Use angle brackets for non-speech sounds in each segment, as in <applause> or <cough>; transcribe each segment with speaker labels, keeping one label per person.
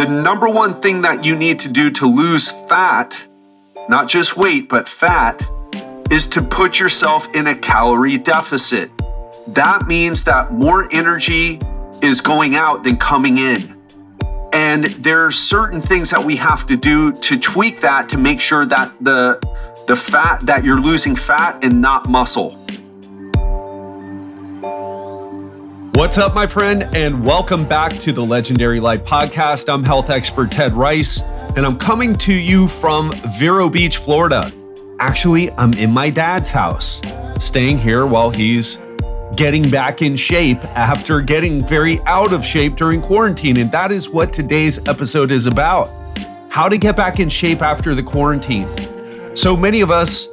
Speaker 1: The number one thing that you need to do to lose fat, not just weight, but fat, is to put yourself in a calorie deficit. That means that more energy is going out than coming in. And there are certain things that we have to do to tweak that to make sure that the the fat that you're losing fat and not muscle.
Speaker 2: What's up, my friend, and welcome back to the Legendary Life Podcast. I'm health expert Ted Ryce, and I'm coming to you from Vero Beach, Florida. Actually, I'm in my dad's house, staying here while he's getting back in shape after getting very out of shape during quarantine. And that is what today's episode is about how to get back in shape after the quarantine. So many of us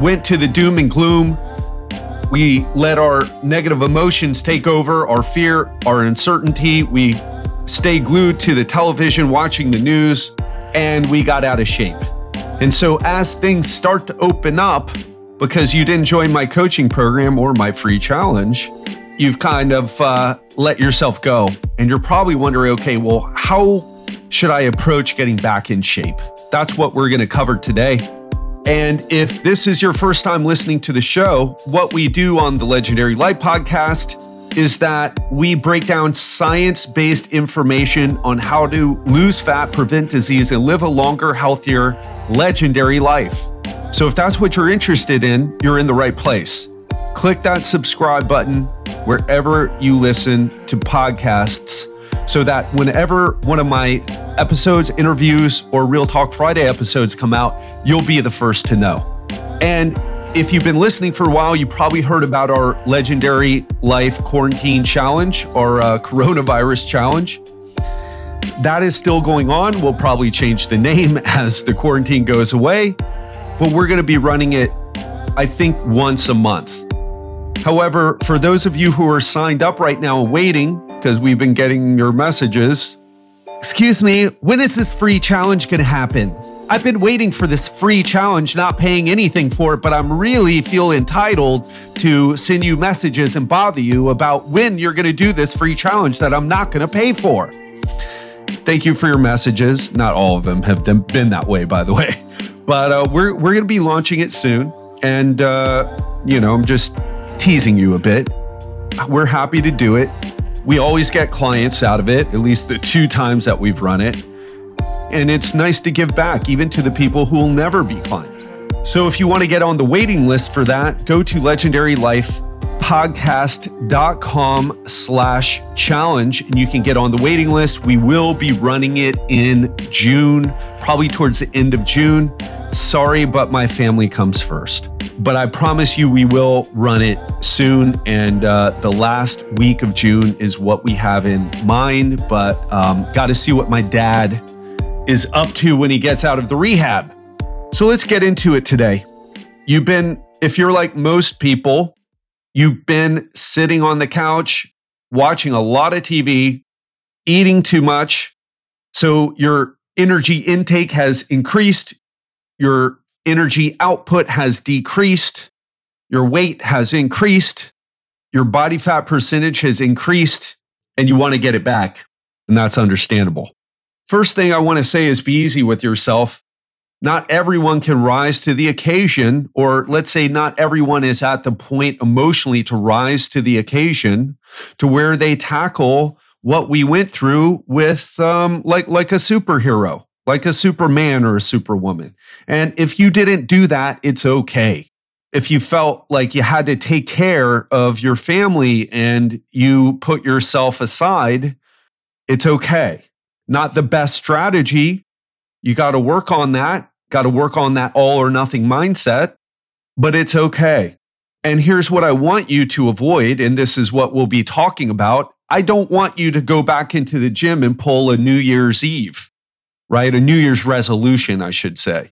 Speaker 2: went to the doom and gloom. We let our negative emotions take over, our fear, our uncertainty. We stay glued to the television watching the news, and we got out of shape. And so, as things start to open up, because you didn't join my coaching program or my free challenge, you've kind of uh, let yourself go. And you're probably wondering, okay, well, how should I approach getting back in shape? That's what we're going to cover today. And if this is your first time listening to the show, what we do on the Legendary Life podcast is that we break down science based information on how to lose fat, prevent disease, and live a longer, healthier, legendary life. So if that's what you're interested in, you're in the right place. Click that subscribe button wherever you listen to podcasts so that whenever one of my episodes, interviews, or Real Talk Friday episodes come out, you'll be the first to know. And if you've been listening for a while, you probably heard about our legendary life quarantine challenge or uh, <laughs> coronavirus challenge. That is still going on. We'll probably change the name <laughs> as the quarantine goes away, but we're going to be running it, I think, once a month. However, for those of you who are signed up right now and waiting, because we've been getting your messages, excuse me, when is this free challenge going to happen? I've been waiting for this free challenge, not paying anything for it, but I'm really feel entitled to send you messages and bother you about when you're going to do this free challenge that I'm not going to pay for. Thank you for your messages. Not all of them have been that way, by the way, <laughs> but uh, we're we're going to be launching it soon, and uh, you know I'm just teasing you a bit. We're happy to do it. We always get clients out of it, at least the two times that we've run it. And it's nice to give back, even to the people who will never be clients. So if you want to get on the waiting list for that, go to legendarylifepodcast.com slash challenge and you can get on the waiting list. We will be running it in June, probably towards the end of June. Sorry, but my family comes first but I promise you we will run it soon. And uh, the last week of June is what we have in mind. But um, got to see what my dad is up to when he gets out of the rehab. So let's get into it today. You've been, if you're like most people, you've been sitting on the couch, watching a lot of TV, eating too much. So your energy intake has increased. Your energy output has decreased, your weight has increased, your body fat percentage has increased, and you want to get it back. And that's understandable. First thing I want to say is be easy with yourself. Not everyone can rise to the occasion, or let's say not everyone is at the point emotionally to rise to the occasion to where they tackle what we went through with um, like like a superhero like a Superman or a Superwoman. And if you didn't do that, it's okay. If you felt like you had to take care of your family and you put yourself aside, it's okay. Not the best strategy. You got to work on that. Got to work on that all or nothing mindset, but it's okay. And here's what I want you to avoid. And this is what we'll be talking about. I don't want you to go back into the gym and pull a New Year's Eve right? A New Year's resolution, I should say,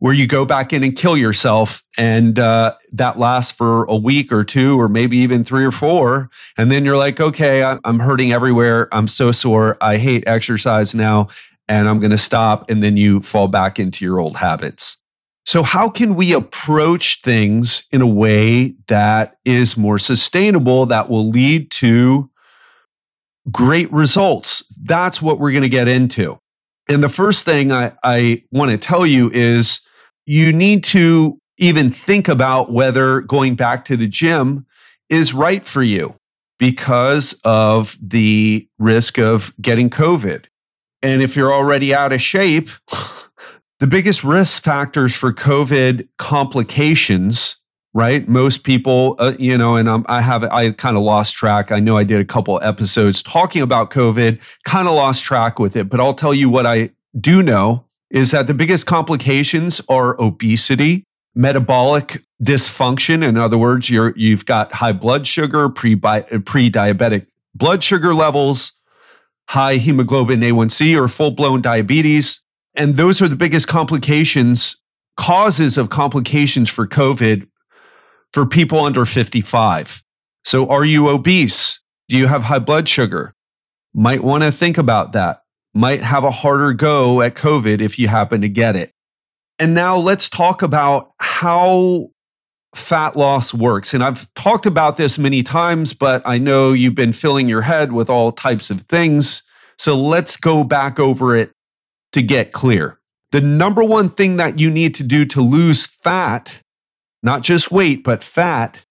Speaker 2: where you go back in and kill yourself. And uh, that lasts for a week or two, or maybe even three or four. And then you're like, okay, I'm hurting everywhere. I'm so sore. I hate exercise now. And I'm going to stop. And then you fall back into your old habits. So, how can we approach things in a way that is more sustainable, that will lead to great results? That's what we're going to get into. And the first thing I, I want to tell you is you need to even think about whether going back to the gym is right for you because of the risk of getting COVID. And if you're already out of shape, the biggest risk factors for COVID complications, right? Most people, uh, you know, and I'm, I have, I kind of lost track. I know I did a couple episodes talking about COVID, kind of lost track with it, but I'll tell you what I do know is that the biggest complications are obesity, metabolic dysfunction. In other words, you're, you've got high blood sugar, pre diabetic blood sugar levels, high hemoglobin A1C, or full blown diabetes. And those are the biggest complications, causes of complications for COVID for people under 55. So, are you obese? Do you have high blood sugar? Might want to think about that. Might have a harder go at COVID if you happen to get it. And now let's talk about how fat loss works. And I've talked about this many times, but I know you've been filling your head with all types of things. So let's go back over it to get clear. The number one thing that you need to do to lose fat, not just weight, but fat,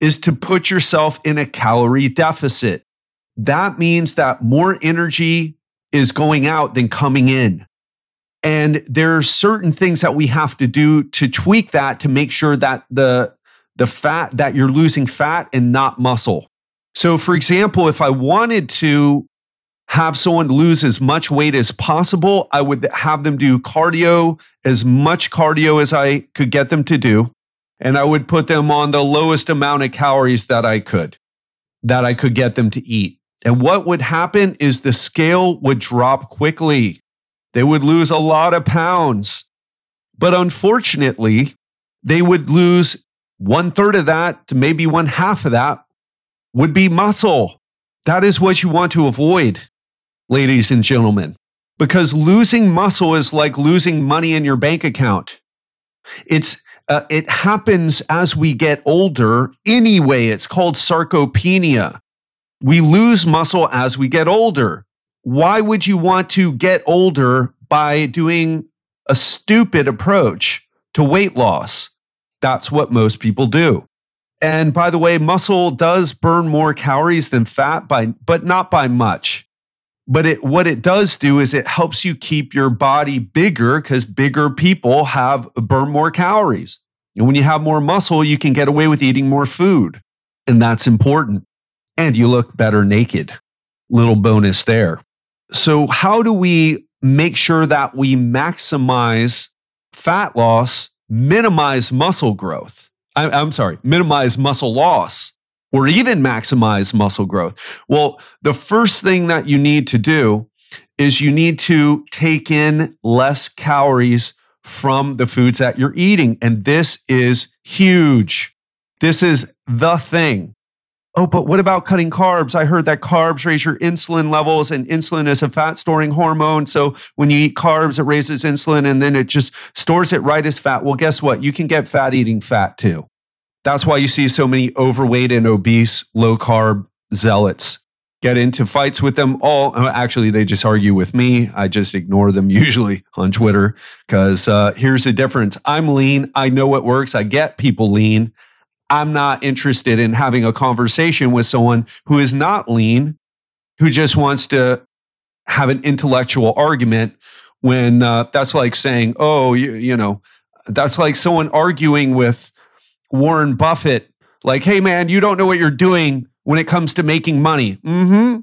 Speaker 2: is to put yourself in a calorie deficit. That means that more energy is going out than coming in. And there are certain things that we have to do to tweak that to make sure that the, the fat that you're losing fat and not muscle. So, for example, if I wanted to have someone lose as much weight as possible, I would have them do cardio, as much cardio as I could get them to do. And I would put them on the lowest amount of calories that I could, that I could get them to eat. And what would happen is the scale would drop quickly. They would lose a lot of pounds. But unfortunately, they would lose one third of that to maybe one half of that would be muscle. That is what you want to avoid, ladies and gentlemen, because losing muscle is like losing money in your bank account. It's uh, it happens as we get older anyway. It's called sarcopenia. We lose muscle as we get older why would you want to get older by doing a stupid approach to weight loss? That's what most people do. And by the way, muscle does burn more calories than fat by but not by much. But it what it does do is it helps you keep your body bigger cuz bigger people have burn more calories. And when you have more muscle, you can get away with eating more food. And that's important. And you look better naked. Little bonus there. So, how do we make sure that we maximize fat loss, minimize muscle growth? I, I'm sorry, minimize muscle loss or even maximize muscle growth? Well, the first thing that you need to do is you need to take in less calories from the foods that you're eating. And this is huge. This is the thing. Oh, but what about cutting carbs? I heard that carbs raise your insulin levels, and insulin is a fat storing hormone. So when you eat carbs, it raises insulin and then it just stores it right as fat. Well, guess what? You can get fat eating fat too. That's why you see so many overweight and obese low carb zealots get into fights with them all. Uh, actually, they just argue with me. I just ignore them <laughs> usually on Twitter because uh, here's the difference I'm lean. I know what works. I get people lean. I'm not interested in having a conversation with someone who is not lean, who just wants to have an intellectual argument when uh, that's like saying, oh, you, you know, that's like someone arguing with Warren Buffett, like, hey, man, you don't know what you're doing when it comes to making money. Mm-hmm.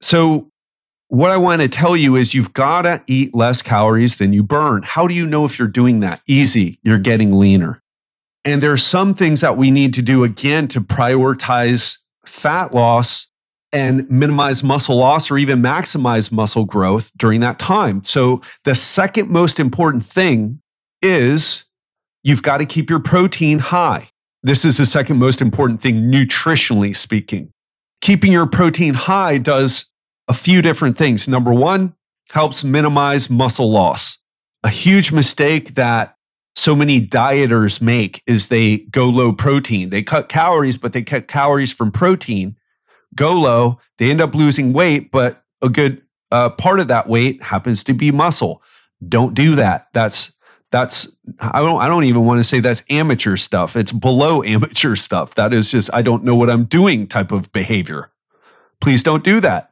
Speaker 2: So, what I want to tell you is you've got to eat less calories than you burn. How do you know if you're doing that? Easy. You're getting leaner. And there are some things that we need to do again to prioritize fat loss and minimize muscle loss or even maximize muscle growth during that time. So, the second most important thing is you've got to keep your protein high. This is the second most important thing, nutritionally speaking. Keeping your protein high does a few different things. Number one, helps minimize muscle loss. A huge mistake that so many dieters make is they go low protein. They cut calories, but they cut calories from protein, go low. They end up losing weight, but a good uh, part of that weight happens to be muscle. Don't do that. That's that's I don't I don't even want to say that's amateur stuff. It's below <laughs> amateur stuff. That is just I don't know what I'm doing type of behavior. Please don't do that.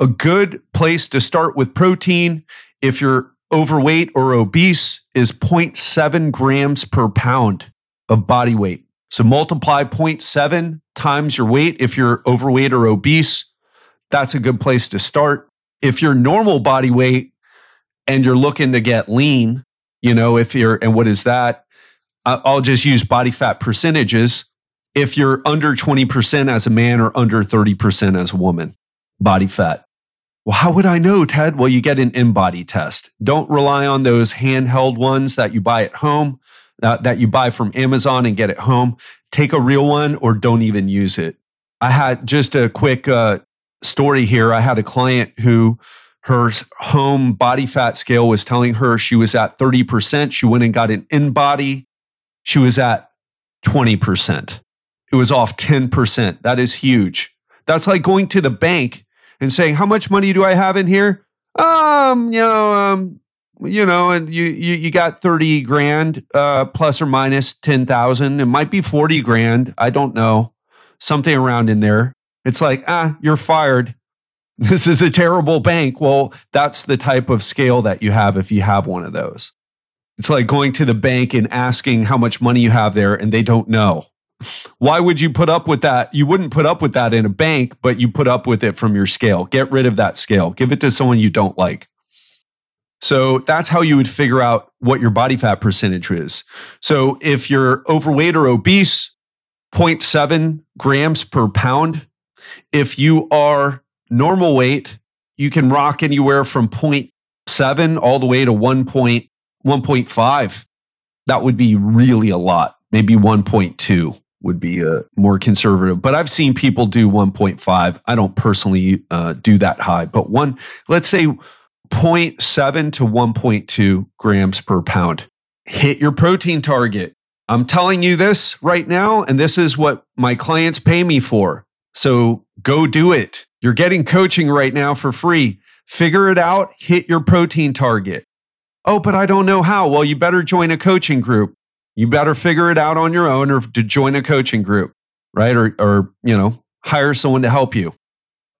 Speaker 2: A good place to start with protein if you're overweight or obese is 0.7 grams per pound of body weight. So multiply 0.7 times your weight if you're overweight or obese. That's a good place to start. If you're normal body weight and you're looking to get lean, you know, if you're, and what is that? I'll just use body fat percentages. If you're under 20% as a man or under 30% as a woman, body fat. Well, how would I know, Ted? Well, you get an in body test. Don't rely on those handheld ones that you buy at home, uh, that you buy from Amazon and get at home. Take a real one or don't even use it. I had just a quick uh, story here. I had a client who her home body fat scale was telling her she was at 30%. She went and got an in body. She was at 20%. It was off 10%. That is huge. That's like going to the bank and saying, "How much money do I have in here?" Um, you know, um, you know, and you you, you got 30 grand uh plus or minus 10,000. It might be 40 grand. I don't know. Something around in there. It's like, "Ah, you're fired." <laughs> This is a terrible bank. Well, that's the type of scale that you have if you have one of those. It's like going to the bank and asking how much money you have there and they don't know. Why would you put up with that? You wouldn't put up with that in a bank, but you put up with it from your scale. Get rid of that scale. Give it to someone you don't like. So that's how you would figure out what your body fat percentage is. So if you're overweight or obese, 0.7 grams per pound. If you are normal weight, you can rock anywhere from 0.7 all the way to 1.1.5. That would be really a lot. Maybe 1.2 would be a uh, more conservative, but I've seen people do 1.5. I don't personally uh, do that high, but one, let's say 0.7 to 1.2 grams per pound. Hit your protein target. I'm telling you this right now, and this is what my clients pay me for. So go do it. You're getting coaching right now for free. Figure it out, hit your protein target. Oh, but I don't know how. Well, you better join a coaching group. You better figure it out on your own or to join a coaching group, right? Or, or, you know, hire someone to help you.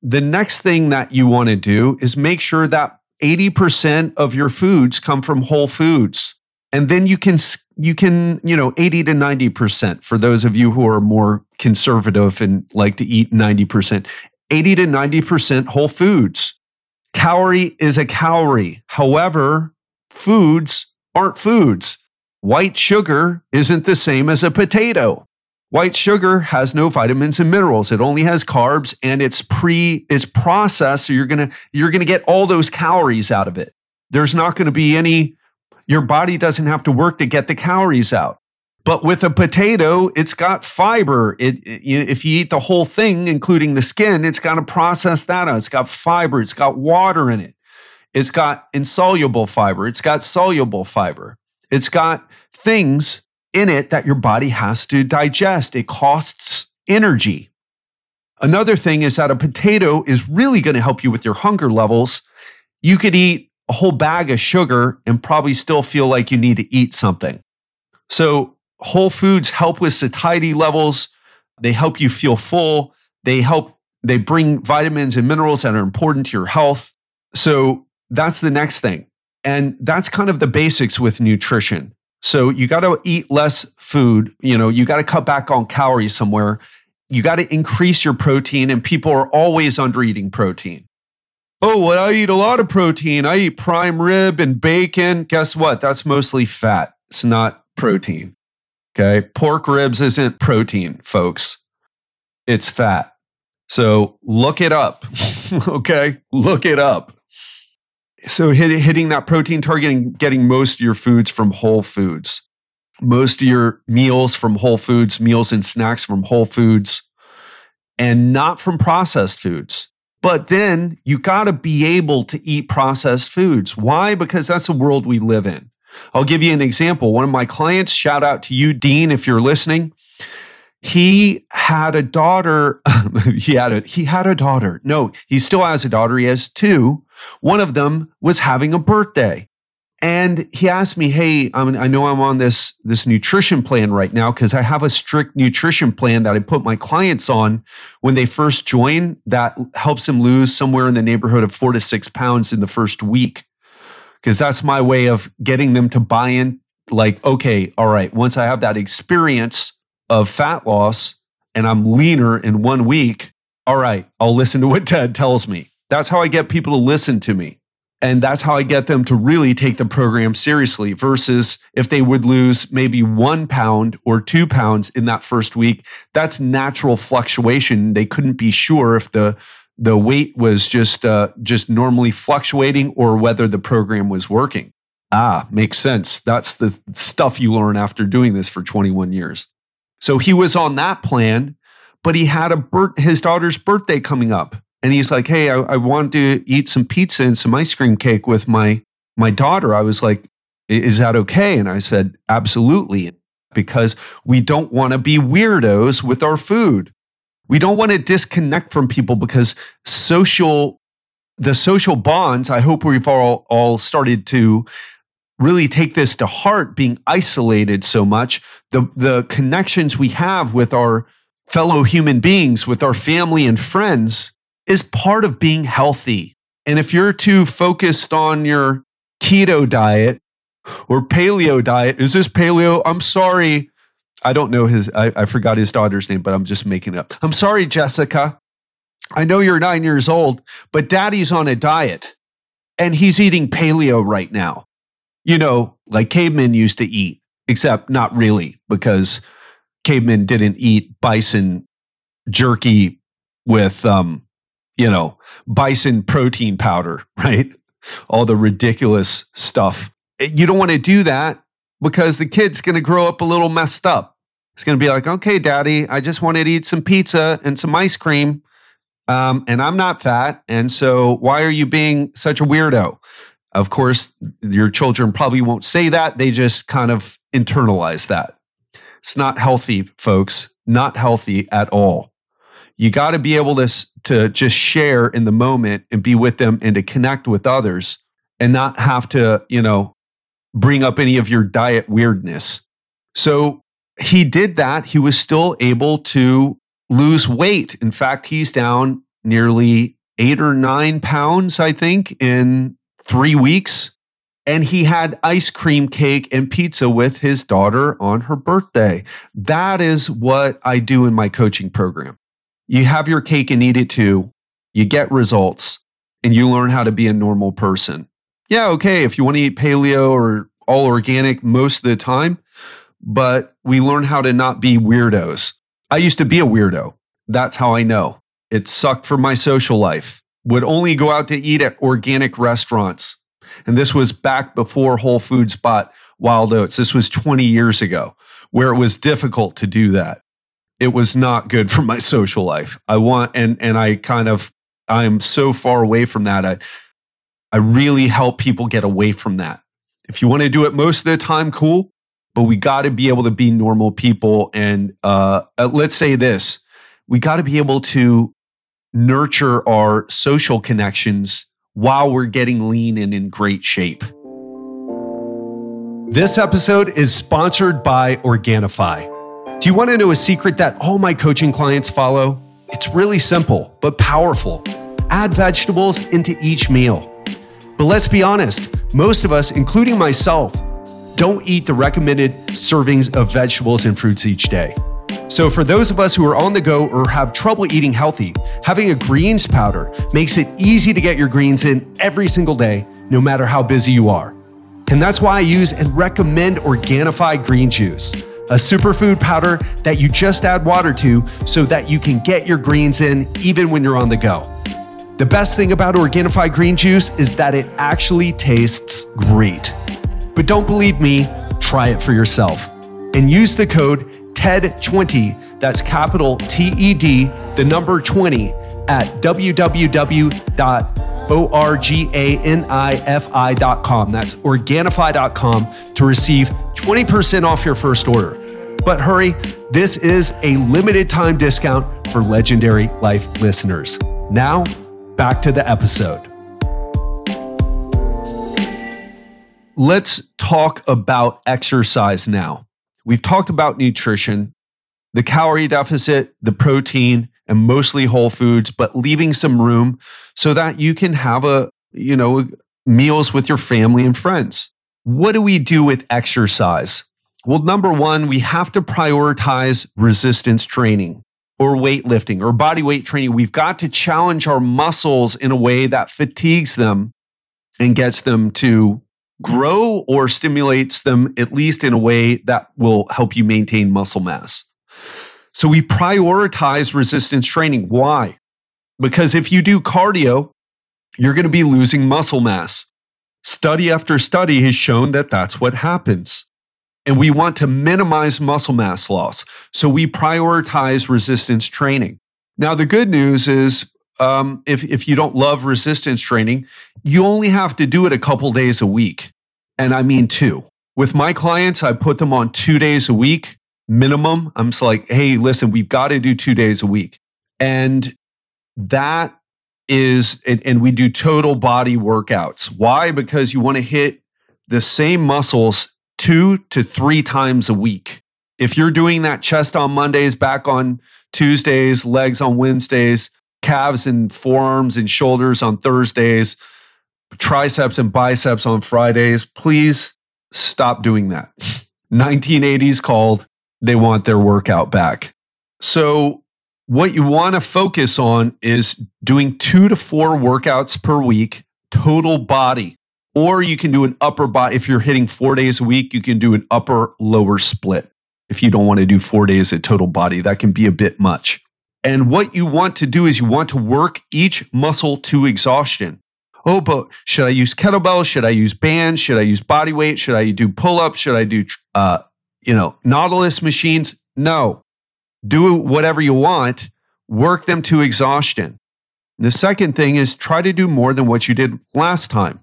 Speaker 2: The next thing that you want to do is make sure that 80% of your foods come from whole foods. And then you can, you can, you know, 80 to 90% for those of you who are more conservative and like to eat 90%. 80 to 90% whole foods. Calorie is a calorie. However, foods aren't foods. White sugar isn't the same as a potato. White sugar has no vitamins and minerals. It only has carbs and it's pre it's processed so you're going to you're going to get all those calories out of it. There's not going to be any your body doesn't have to work to get the calories out. But with a potato, it's got fiber. It, it, if you eat the whole thing, including the skin, it's got to process that out. It's got fiber. It's got water in it. It's got insoluble fiber. It's got soluble fiber. It's got things in it that your body has to digest. It costs energy. Another thing is that a potato is really going to help you with your hunger levels. You could eat a whole bag of sugar and probably still feel like you need to eat something. So whole foods help with satiety levels. They help you feel full. They help, they bring vitamins and minerals that are important to your health. So that's the next thing. And that's kind of the basics with nutrition. So you got to eat less food. You know, you got to cut back on calories somewhere. You got to increase your protein, and people are always under eating protein. Oh, well, I eat a lot of protein. I eat prime rib and bacon. Guess what? That's mostly fat. It's not protein. Okay. Pork ribs isn't protein, folks. It's fat. So look it up. <laughs> okay. Look it up. So hit, hitting that protein target and getting most of your foods from whole foods, most of your meals from whole foods, meals and snacks from whole foods, and not from processed foods. But then you got to be able to eat processed foods. Why? Because that's the world we live in. I'll give you an example. One of my clients, shout out to you, Dean, if you're listening. He had a daughter. <laughs> he had a he had a daughter. No, he still has a daughter. He has two. One of them was having a birthday. And he asked me, "Hey, I, I know I'm on this this nutrition plan right now because I have a strict nutrition plan that I put my clients on when they first join. That helps them lose somewhere in the neighborhood of four to six pounds in the first week, because that's my way of getting them to buy in. Like, okay, all right, once I have that experience of fat loss and I'm leaner in one week, all right, I'll listen to what Ted tells me. That's how I get people to listen to me." And that's how I get them to really take the program seriously versus if they would lose maybe one pound or two pounds in that first week. That's natural fluctuation. They couldn't be sure if the the weight was just uh, just normally fluctuating or whether the program was working. Ah, makes sense. That's the stuff you learn after doing this for 21 years. So he was on that plan, but he had a bir- his daughter's birthday coming up and he's like, "Hey, I, I want to eat some pizza and some ice cream cake with my my daughter." I was like, "Is that okay?" And I said, "Absolutely," because we don't want to be weirdos with our food. We don't want to disconnect from people because social the social bonds. I hope we've all all started to really take this to heart being isolated so much the the connections we have with our fellow human beings with our family and friends is part of being healthy. And if you're too focused on your keto diet or paleo diet, is this paleo? I'm sorry. I don't know his, I, I forgot his daughter's name, but I'm just making it up. I'm sorry, Jessica. I know you're nine years old, but daddy's on a diet and he's eating paleo right now. You know, like cavemen used to eat, except not really because cavemen didn't eat bison jerky with um, you know, bison protein powder, <laughs> right? All the ridiculous stuff. You don't want to do that because the kid's going to grow up a little messed up. It's going to be like, okay, daddy, I just wanted to eat some pizza and some ice cream. Um, and I'm not fat. And so why are you being such a weirdo? Of course, your children probably won't say that. They just kind of internalize that. It's not healthy, folks. Not healthy at all you got to be able to, to just share in the moment and be with them and to connect with others and not have to, you know, bring up any of your diet weirdness. So he did that. He was still able to lose weight. In fact, he's down nearly eight or nine pounds, I think, in three weeks. And he had ice cream cake and pizza with his daughter on her birthday. That is what I do in my coaching program you have your cake and eat it too. You get results and you learn how to be a normal person. Yeah, okay, if you want to eat paleo or all organic most of the time, but we learn how to not be weirdos. I used to be a weirdo. That's how I know. It sucked for my social life. Would only go out to eat at organic restaurants. And this was back before Whole Foods bought Wild Oats. This was 20 years ago, where it was difficult to do that it was not good for my <laughs> social life. I want and and I kind of I'm so far away from that. I I really help people get away from that. If you want to do it most of the time, cool. But we got to be able to be normal people. And uh, uh let's say this: we got to be able to nurture our social connections while we're getting lean and in great shape. This episode is sponsored by Organifi. Do you want to know a secret that all my coaching clients follow? It's really simple, but powerful. Add vegetables into each meal. But let's be honest, most of us, including myself, don't eat the recommended servings of vegetables and fruits each day. So, for those of us who are on the go or have trouble eating healthy, having a greens powder makes it easy to get your greens in every single day, no matter how busy you are. And that's why I use and recommend Organifi Green Juice a superfood powder that you just add water to so that you can get your greens in even when you're on the go. The best thing about Organifi green juice is that it actually tastes great. But don't believe me, try it for yourself. And use the code TED20, that's capital T E D, the number 20, at www.organifi.com. That's organifi.com to receive 20% off your first order. But hurry, this is a limited time discount for Legendary Life listeners. Now, back to the episode. Let's talk about exercise now. We've talked about nutrition, the calorie deficit, the protein, and mostly whole foods, but leaving some room so that you can have a, you know, meals with your family and friends. What do we do with exercise? Well, number one, we have to prioritize resistance training or weightlifting or body weight training. We've got to challenge our muscles in a way that fatigues them and gets them to grow or stimulates them, at least in a way that will help you maintain muscle mass. So we prioritize resistance training. Why? Because if you do cardio, you're going to be losing muscle mass. Study after study has shown that that's what happens. And we want to minimize muscle mass loss. So we prioritize resistance training. Now, the good news is um, if, if you don't love resistance training, you only have to do it a couple days a week. And I mean two. With my clients, I put them on two days a week minimum. I'm just like, hey, listen, we've got to do two days a week. And that is, and, and we do total body workouts. Why? Because you want to hit the same muscles two to three times a week. If you're doing that chest on Mondays, back on Tuesdays, legs on Wednesdays, calves and forearms and shoulders on Thursdays, triceps and biceps on Fridays, please stop doing that. <laughs> 1980s called they want their workout back. So, what you want to focus on is doing two to four workouts per week, total body. Or you can do an upper body. If you're hitting four days a week, you can do an upper lower split. If you don't want to do four days at total body, that can be a bit much. And what you want to do is you want to work each muscle to exhaustion. Oh, but should I use kettlebells? Should I use bands? Should I use body weight? Should I do pull ups? Should I do uh, you know, Nautilus machines, no. Do whatever you want, work them to exhaustion. The second thing is try to do more than what you did last time.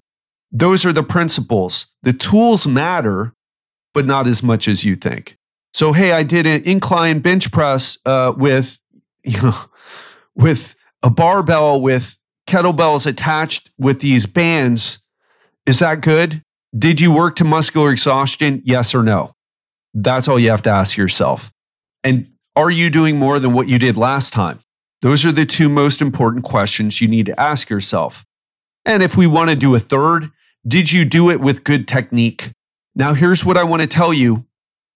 Speaker 2: Those are the principles. The tools matter, but not as much as you think. So, hey, I did an incline bench press uh, with, you know, with a barbell with kettlebells attached with these bands. Is that good? Did you work to muscular exhaustion? Yes or no? That's all you have to ask yourself. And are you doing more than what you did last time? Those are the two most important questions you need to ask yourself. And if we want to do a third, did you do it with good technique? Now, here's what I want to tell you.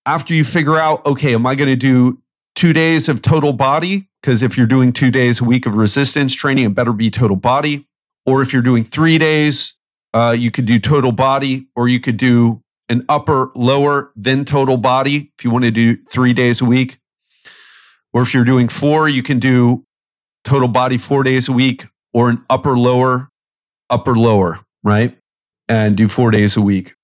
Speaker 2: After you figure out, okay, am I going to do two days of total body? Because if you're doing two days a week of resistance training, it better be total body. Or if you're doing three days, uh, you could do total body, or you could do an upper, lower, then total body if you want to do three days a week. Or if you're doing four, you can do total body four days a week or an upper, lower, upper, lower, right? And do four days a week.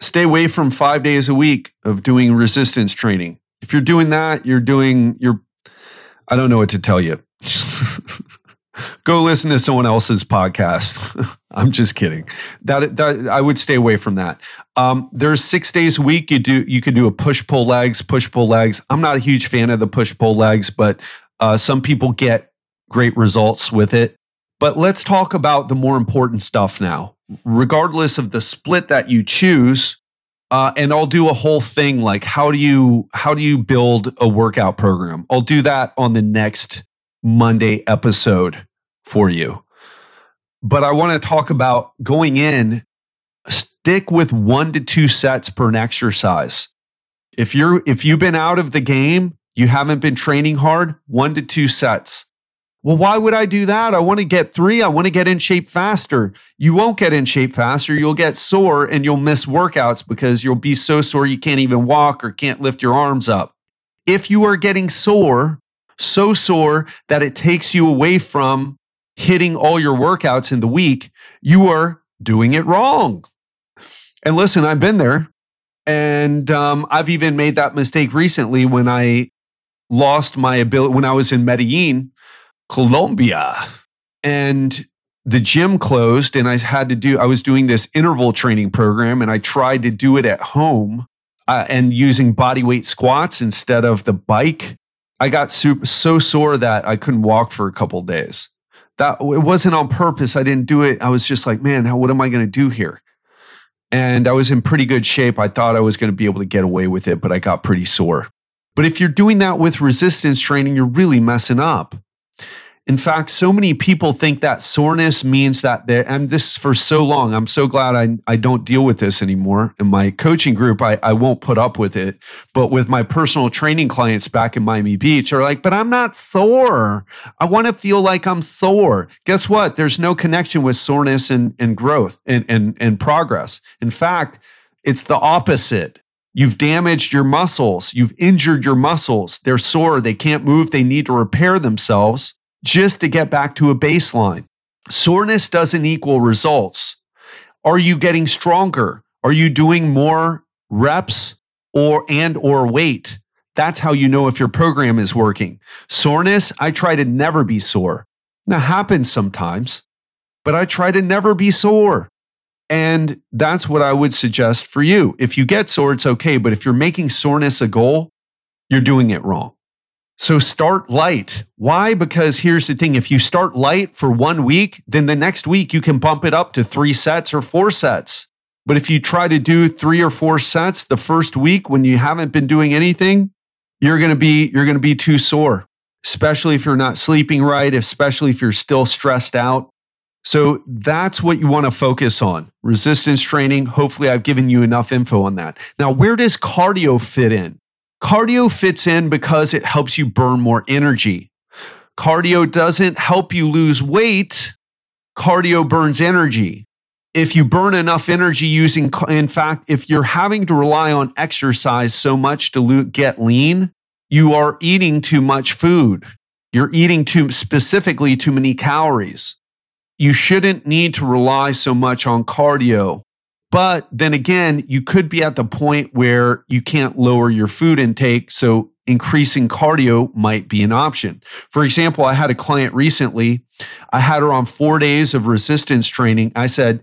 Speaker 2: Stay away from five days a week of doing resistance training. If you're doing that, you're doing, you're, I don't know what to tell you. <laughs> go listen to someone else's podcast. <laughs> I'm just kidding. That, that I would stay away from that. Um, there's six days a week. You do you can do a push pull legs, push pull legs. I'm not a huge fan of the push pull legs, but uh, some people get great results with it. But let's talk about the more important stuff now. Regardless of the split that you choose, uh, and I'll do a whole thing like how do you how do you build a workout program? I'll do that on the next Monday episode for you. But I want to talk about going in, stick with one to two sets per exercise. If you're if you've been out of the game, you haven't been training hard, one to two sets. Well, why would I do that? I want to get three. I want to get in shape faster. You won't get in shape faster. You'll get sore and you'll miss workouts because you'll be so sore you can't even walk or can't lift your arms up. If you are getting sore, so sore that it takes you away from hitting all your workouts in the week, you are doing it wrong. And listen, I've been there. And um, I've even made that mistake recently when I lost my ability, when I was in Medellin, Colombia. And the gym closed and I had to do, I was doing this interval training program and I tried to do it at home uh, and using body weight squats instead of the bike, I got super, so sore that I couldn't walk for a couple days. That it wasn't on purpose. I didn't do it. I was just like, man, how, what am I going to do here? And I was in pretty good shape. I thought I was going to be able to get away with it, but I got pretty sore. But if you're doing that with resistance training, you're really messing up. In fact, so many people think that soreness means that they're, and this for so long. I'm so glad I, I don't deal with this anymore. In my coaching group, I, I won't put up with it. But with my personal training clients back in Miami Beach, are like, but I'm not sore. I want to feel like I'm sore. Guess what? There's no connection with soreness and, and growth and, and, and progress. In fact, it's the opposite. You've damaged your muscles. You've injured your muscles. They're sore. They can't move. They need to repair themselves just to get back to a baseline. Soreness doesn't equal results. Are you getting stronger? Are you doing more reps or and or weight? That's how you know if your program is working. Soreness, I try to never be sore. Now happens sometimes, but I try to never be sore. And that's what I would suggest for you. If you get sore, it's okay. But if you're making soreness a goal, you're doing it wrong. So start light. Why? Because here's the thing if you start light for one week, then the next week you can bump it up to three sets or four sets. But if you try to do three or four sets the first week when you haven't been doing anything, you're going to be you're going to be too sore, especially if you're not sleeping right, especially if you're still stressed out. So that's what you want to focus on. Resistance training. Hopefully I've given you enough info on that. Now, where does cardio fit in? Cardio fits in because it helps you burn more energy. Cardio doesn't help you lose weight. Cardio burns energy. If you burn enough energy using, in fact, if you're having to rely on exercise so much to get lean, you are eating too much food. You're eating too specifically too many calories. You shouldn't need to rely so much on cardio but then again, you could be at the point where you can't lower your food intake. So increasing cardio might be an option. For example, I had a client recently. I had her on four days of resistance training. I said,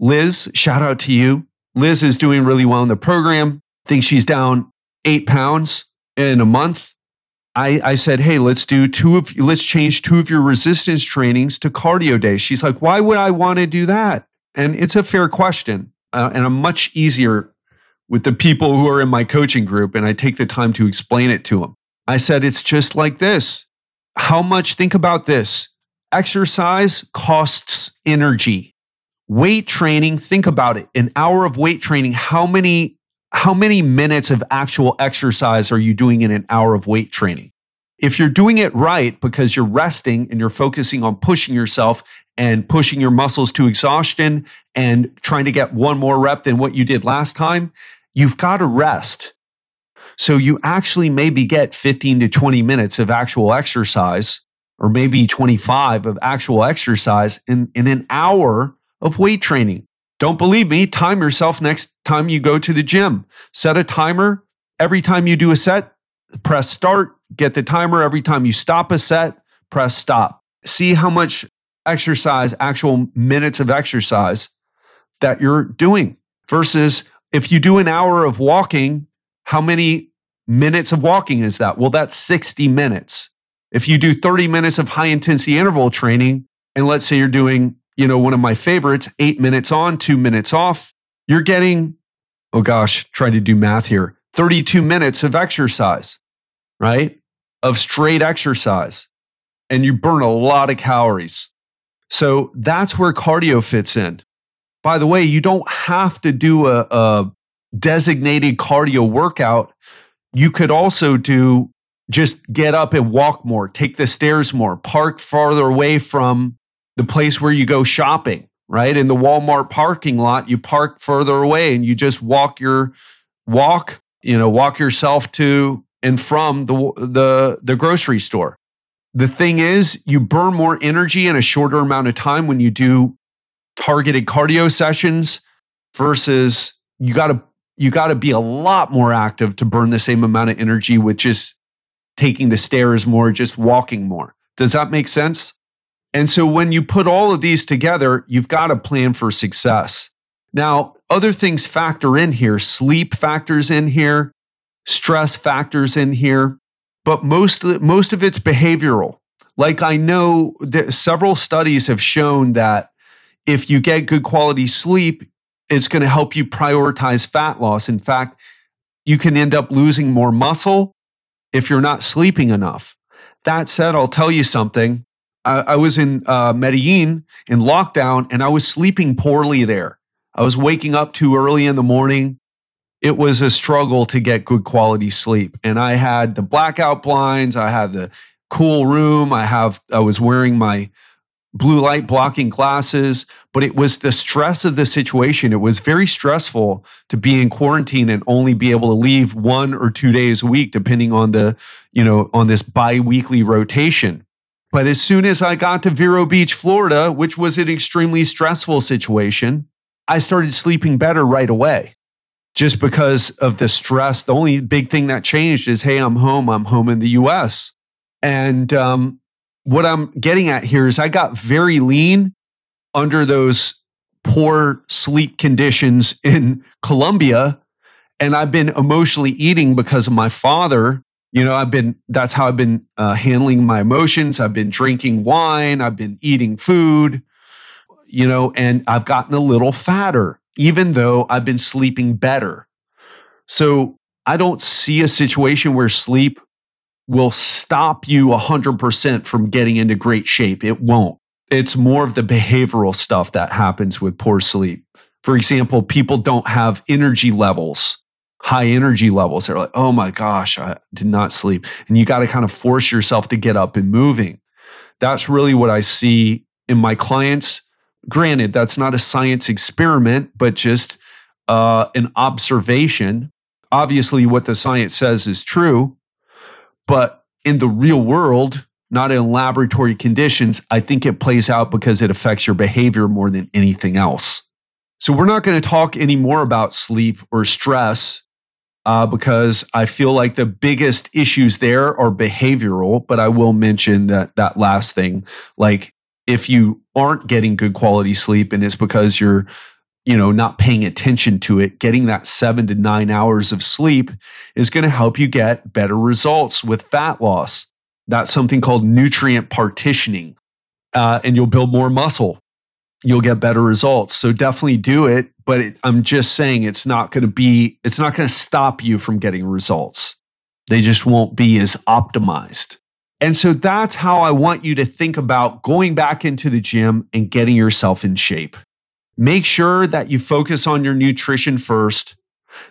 Speaker 2: Liz, shout out to you. Liz is doing really well in the program. I think she's down eight pounds in a month. I, I said, hey, let's do two of let's change two of your resistance trainings to cardio days. She's like, why would I want to do that? And it's a fair question uh, and I'm much easier with the people who are in my coaching group, and I take the time to explain it to them. I said, it's just like this. How much, think about this exercise costs energy. Weight training, think about it. An hour of weight training, how many how many minutes of actual exercise are you doing in an hour of weight training? If you're doing it right because you're resting and you're focusing on pushing yourself and pushing your muscles to exhaustion and trying to get one more rep than what you did last time, you've got to rest. So you actually maybe get 15 to 20 minutes of actual exercise, or maybe 25 of actual exercise in, in an hour of weight training. Don't believe me? Time yourself next time you go to the gym. Set a timer. Every time you do a set, press start, get the timer. Every time you stop a set, press stop. See how much exercise, actual minutes of exercise that you're doing versus if you do an hour of walking, how many minutes of walking is that? Well, that's 60 minutes. If you do 30 minutes of high intensity interval training, and let's say you're doing, you know, one of my favorites, eight minutes on, two minutes off, you're getting, oh gosh, trying to do math here, 32 minutes of exercise, right? Of straight exercise. And you burn a lot of calories. So that's where cardio fits in. By the way, you don't have to do a, a designated cardio workout. You could also do just get up and walk more, take the stairs more, park farther away from the place where you go shopping, right? In the Walmart parking lot, you park further away and you just walk your walk, you know, walk yourself to and from the the the grocery store. The thing is, you burn more energy in a shorter amount of time when you do targeted cardio sessions versus you got to you got to be a lot more active to burn the same amount of energy with just taking the stairs more, just walking more. Does that make sense? And so when you put all of these together, you've got a plan for success. Now, other things factor in here. Sleep factors in here, stress factors in here, but most most of it's behavioral. Like I know that several studies have shown that if you get good quality sleep, it's going to help you prioritize fat loss. In fact, you can end up losing more muscle if you're not sleeping enough. That said, I'll tell you something. I, I was in uh, Medellin in lockdown and I was sleeping poorly there. I was waking up too early in the morning. It was a struggle to get good quality sleep. And I had the blackout blinds, I had the cool room, I have I was wearing my blue light blocking glasses, but it was the stress of the situation. It was very stressful to be in quarantine and only be able to leave one or two days a week, depending on the, you know, on this bi-weekly rotation. But as soon as I got to Vero Beach, Florida, which was an extremely stressful situation, I started sleeping better right away just because of the stress. The only big thing that changed is, hey, I'm home. I'm home in the US. And um, what I'm getting at here is I got very lean under those poor sleep conditions <laughs> in Colombia. And I've been emotionally eating because of my father. You know, I've been, that's how I've been uh, handling my emotions. I've been drinking wine. I've been eating food, you know, and I've gotten a little fatter, even though I've been sleeping better. So I don't see a situation where sleep will stop you 100% from getting into great shape. It won't. It's more of the behavioral stuff that happens with poor sleep. For example, people don't have energy levels, high energy levels. They're like, oh my gosh, I did not sleep. And you got to kind of force yourself to get up and moving. That's really what I see in my clients. Granted, that's not a science experiment, but just uh, an observation. Obviously, what the science says is true. But in the real world, not in laboratory conditions, I think it plays out because it affects your behavior more than anything else. So we're not going to talk anymore about sleep or stress uh, because I feel like the biggest issues there are behavioral. But I will mention that that last thing, like if you aren't getting good quality sleep and it's because you're you know, not paying attention to it, getting that seven to nine hours of sleep is going to help you get better results with fat loss. That's something called nutrient partitioning, uh, and you'll build more muscle. You'll get better results. So definitely do it. But it, I'm just saying it's not going to be, it's not going to stop you from getting results. They just won't be as optimized. And so that's how I want you to think about going back into the gym and getting yourself in shape. Make sure that you focus on your nutrition first.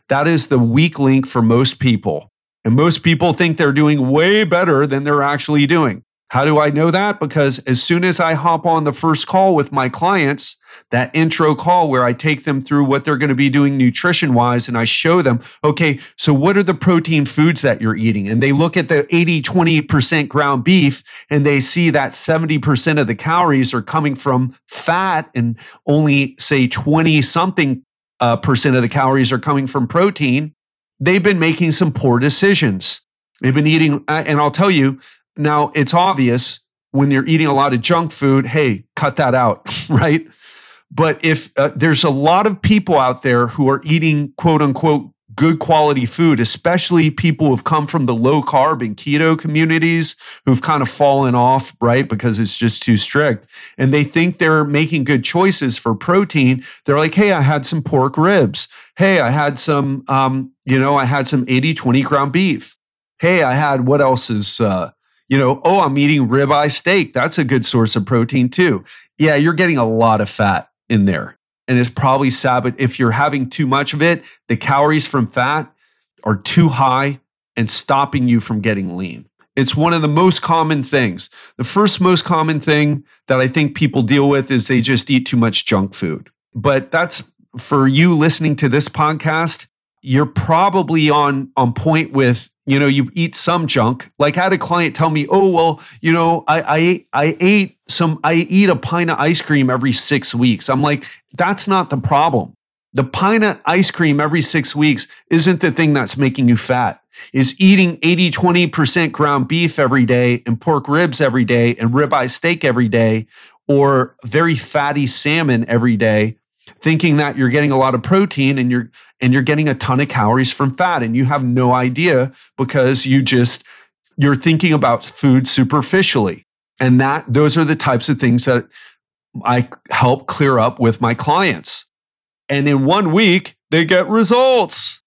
Speaker 2: That is the weak link for most people. And most people think they're doing way better than they're actually doing. How do I know that? Because as soon as I hop on the first call with my clients, that intro call where I take them through what they're going to be doing nutrition wise and I show them, okay, so what are the protein foods that you're eating? And they look at the 80, 20% ground beef and they see that 70% of the calories are coming from fat and only say 20 something uh, percent of the calories are coming from protein. They've been making some poor decisions. They've been eating, uh, and I'll tell you now, it's obvious when you're eating a lot of junk food, hey, cut that out, <laughs> right? But if uh, there's a lot of people out there who are eating quote unquote good quality food, especially people who've come from the low carb and keto communities who've kind of fallen off, right? Because it's just too strict. And they think they're making good choices for protein. They're like, hey, I had some pork ribs. Hey, I had some, um, you know, I had some 80 20 ground beef. Hey, I had what else is, uh, you know, oh, I'm eating ribeye steak. That's a good source of protein too. Yeah, you're getting a lot of fat in there. And it's probably sabot if you're having too much of it, the calories from fat are too high and stopping you from getting lean. It's one of the most common things. The first most common thing that I think people deal with is they just eat too much junk food. But that's for you listening to this podcast, you're probably on on point with you know you eat some junk. Like i had a client tell me oh well you know i i i ate some i eat a pint of ice cream every six weeks. I'm like that's not the problem. The pint of ice cream every six weeks isn't the thing that's making you fat. Is eating 80 20% ground beef every day and pork ribs every day and ribeye steak every day or very fatty salmon every day thinking that you're getting a lot of protein and you're and you're getting a ton of calories from fat and you have no idea because you just you're thinking about food superficially. And that those are the types of things that I help clear up with my clients. And in one week, they get results.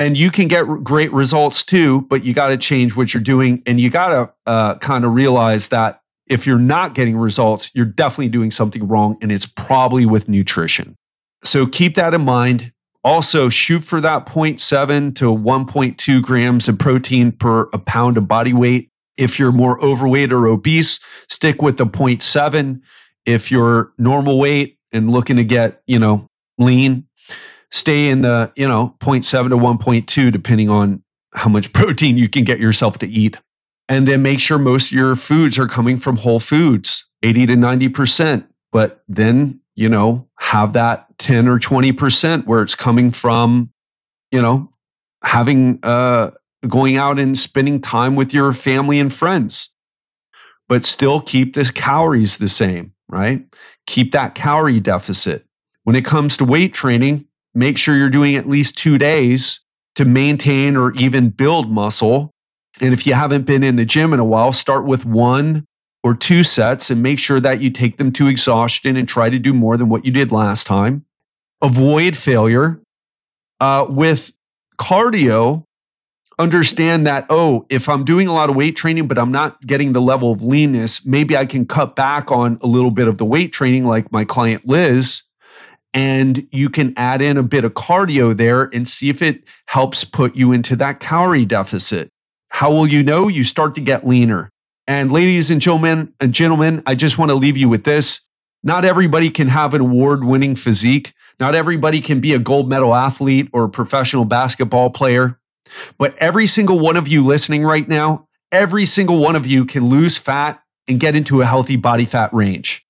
Speaker 2: And you can get great results too, but you got to change what you're doing. And you got to uh, kind of realize that if you're not getting results, you're definitely doing something wrong. And it's probably with nutrition. So keep that in mind. Also, shoot for that 0.7 to 1.2 grams of protein per a pound of body weight. If you're more overweight or obese, stick with the 0.7. If you're normal weight and looking to get, you know, lean, stay in the, you know, 0.7 to 1.2, depending on how much <laughs> protein you can get yourself to eat. And then make sure most of your foods are coming from whole foods, 80 to 90%. But then, you know, have that 10 or 20% where it's coming from, you know, having, uh, going out and spending time with your family and friends, but still keep the calories the same, right? Keep that calorie deficit. When it comes to weight training, make sure you're doing at least two days to maintain or even build muscle. And if you haven't been in the gym in a while, start with one or two sets and make sure that you take them to exhaustion and try to do more than what you did last time avoid failure. Uh, with cardio, understand that, oh, if I'm doing a lot of weight training, but I'm not getting the level of leanness, maybe I can cut back on a little bit of the weight training, like my client Liz. And you can add in a bit of cardio there and see if it helps put you into that calorie deficit. How will you know? You start to get leaner. And ladies and gentlemen, gentlemen, I just want to leave you with this. Not everybody can have an award winning physique. Not everybody can be a gold medal athlete or a professional basketball player. But every single one of you listening right now, every single one of you can lose fat and get into a healthy body fat range.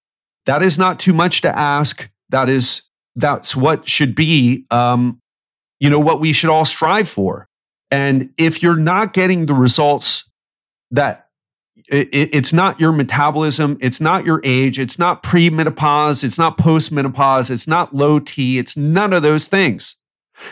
Speaker 2: That is not too much to ask. That is, that's what should be, um, you know, what we should all strive for. And if you're not getting the results that it, it's not your metabolism. It's not your age. It's not pre-menopause. It's not post-menopause. It's not low T. It's none of those things.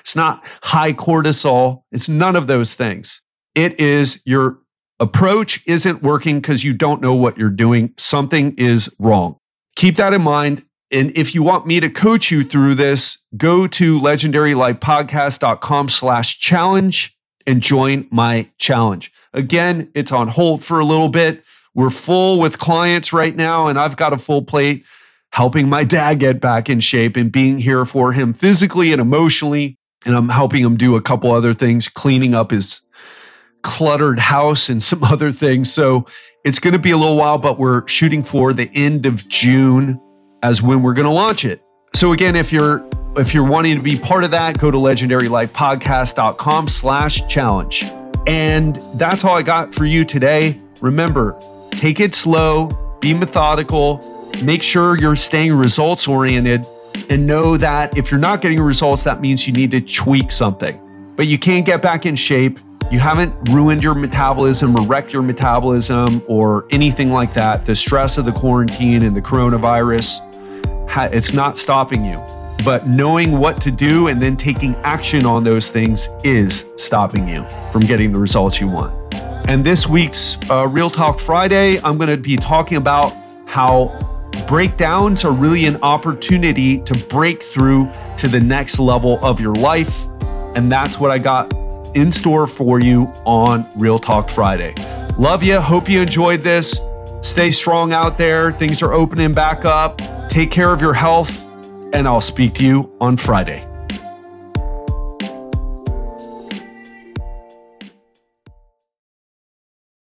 Speaker 2: It's not high cortisol. It's none of those things. It is your approach isn't working because you don't know what you're doing. Something is wrong. Keep that in mind. And if you want me to coach you through this, go to legendarylifepodcast.com slash challenge and join my challenge. Again, it's on hold for a little bit. We're full with clients right now, and I've got a full plate helping my dad get back in shape and being here for him physically and emotionally. And I'm helping him do a couple other things, cleaning up his cluttered house and <laughs> some other things. So it's going to be a little while, but we're shooting for the end of June as when we're going to launch it. So again, if you're if you're wanting to be part of that, go to legendarylifepodcast.com slash challenge. And that's all I got for you today. Remember, take it slow, be methodical, make sure you're staying results oriented, and know that if you're not getting results, that means you need to tweak something. But you can't get back in shape. You haven't ruined your metabolism or wrecked your metabolism or anything like that. The stress of the quarantine and the coronavirus, it's not stopping you. But knowing what to do and then taking action on those things is stopping you from getting the results you want. And this week's uh, Real Talk Friday, I'm going to be talking about how breakdowns are really an opportunity to break through to the next level of your life. And that's what I got in store for you on Real Talk Friday. Love you. Hope you enjoyed this. Stay strong out there. Things are opening back up. Take care of your health and I'll speak to you on Friday.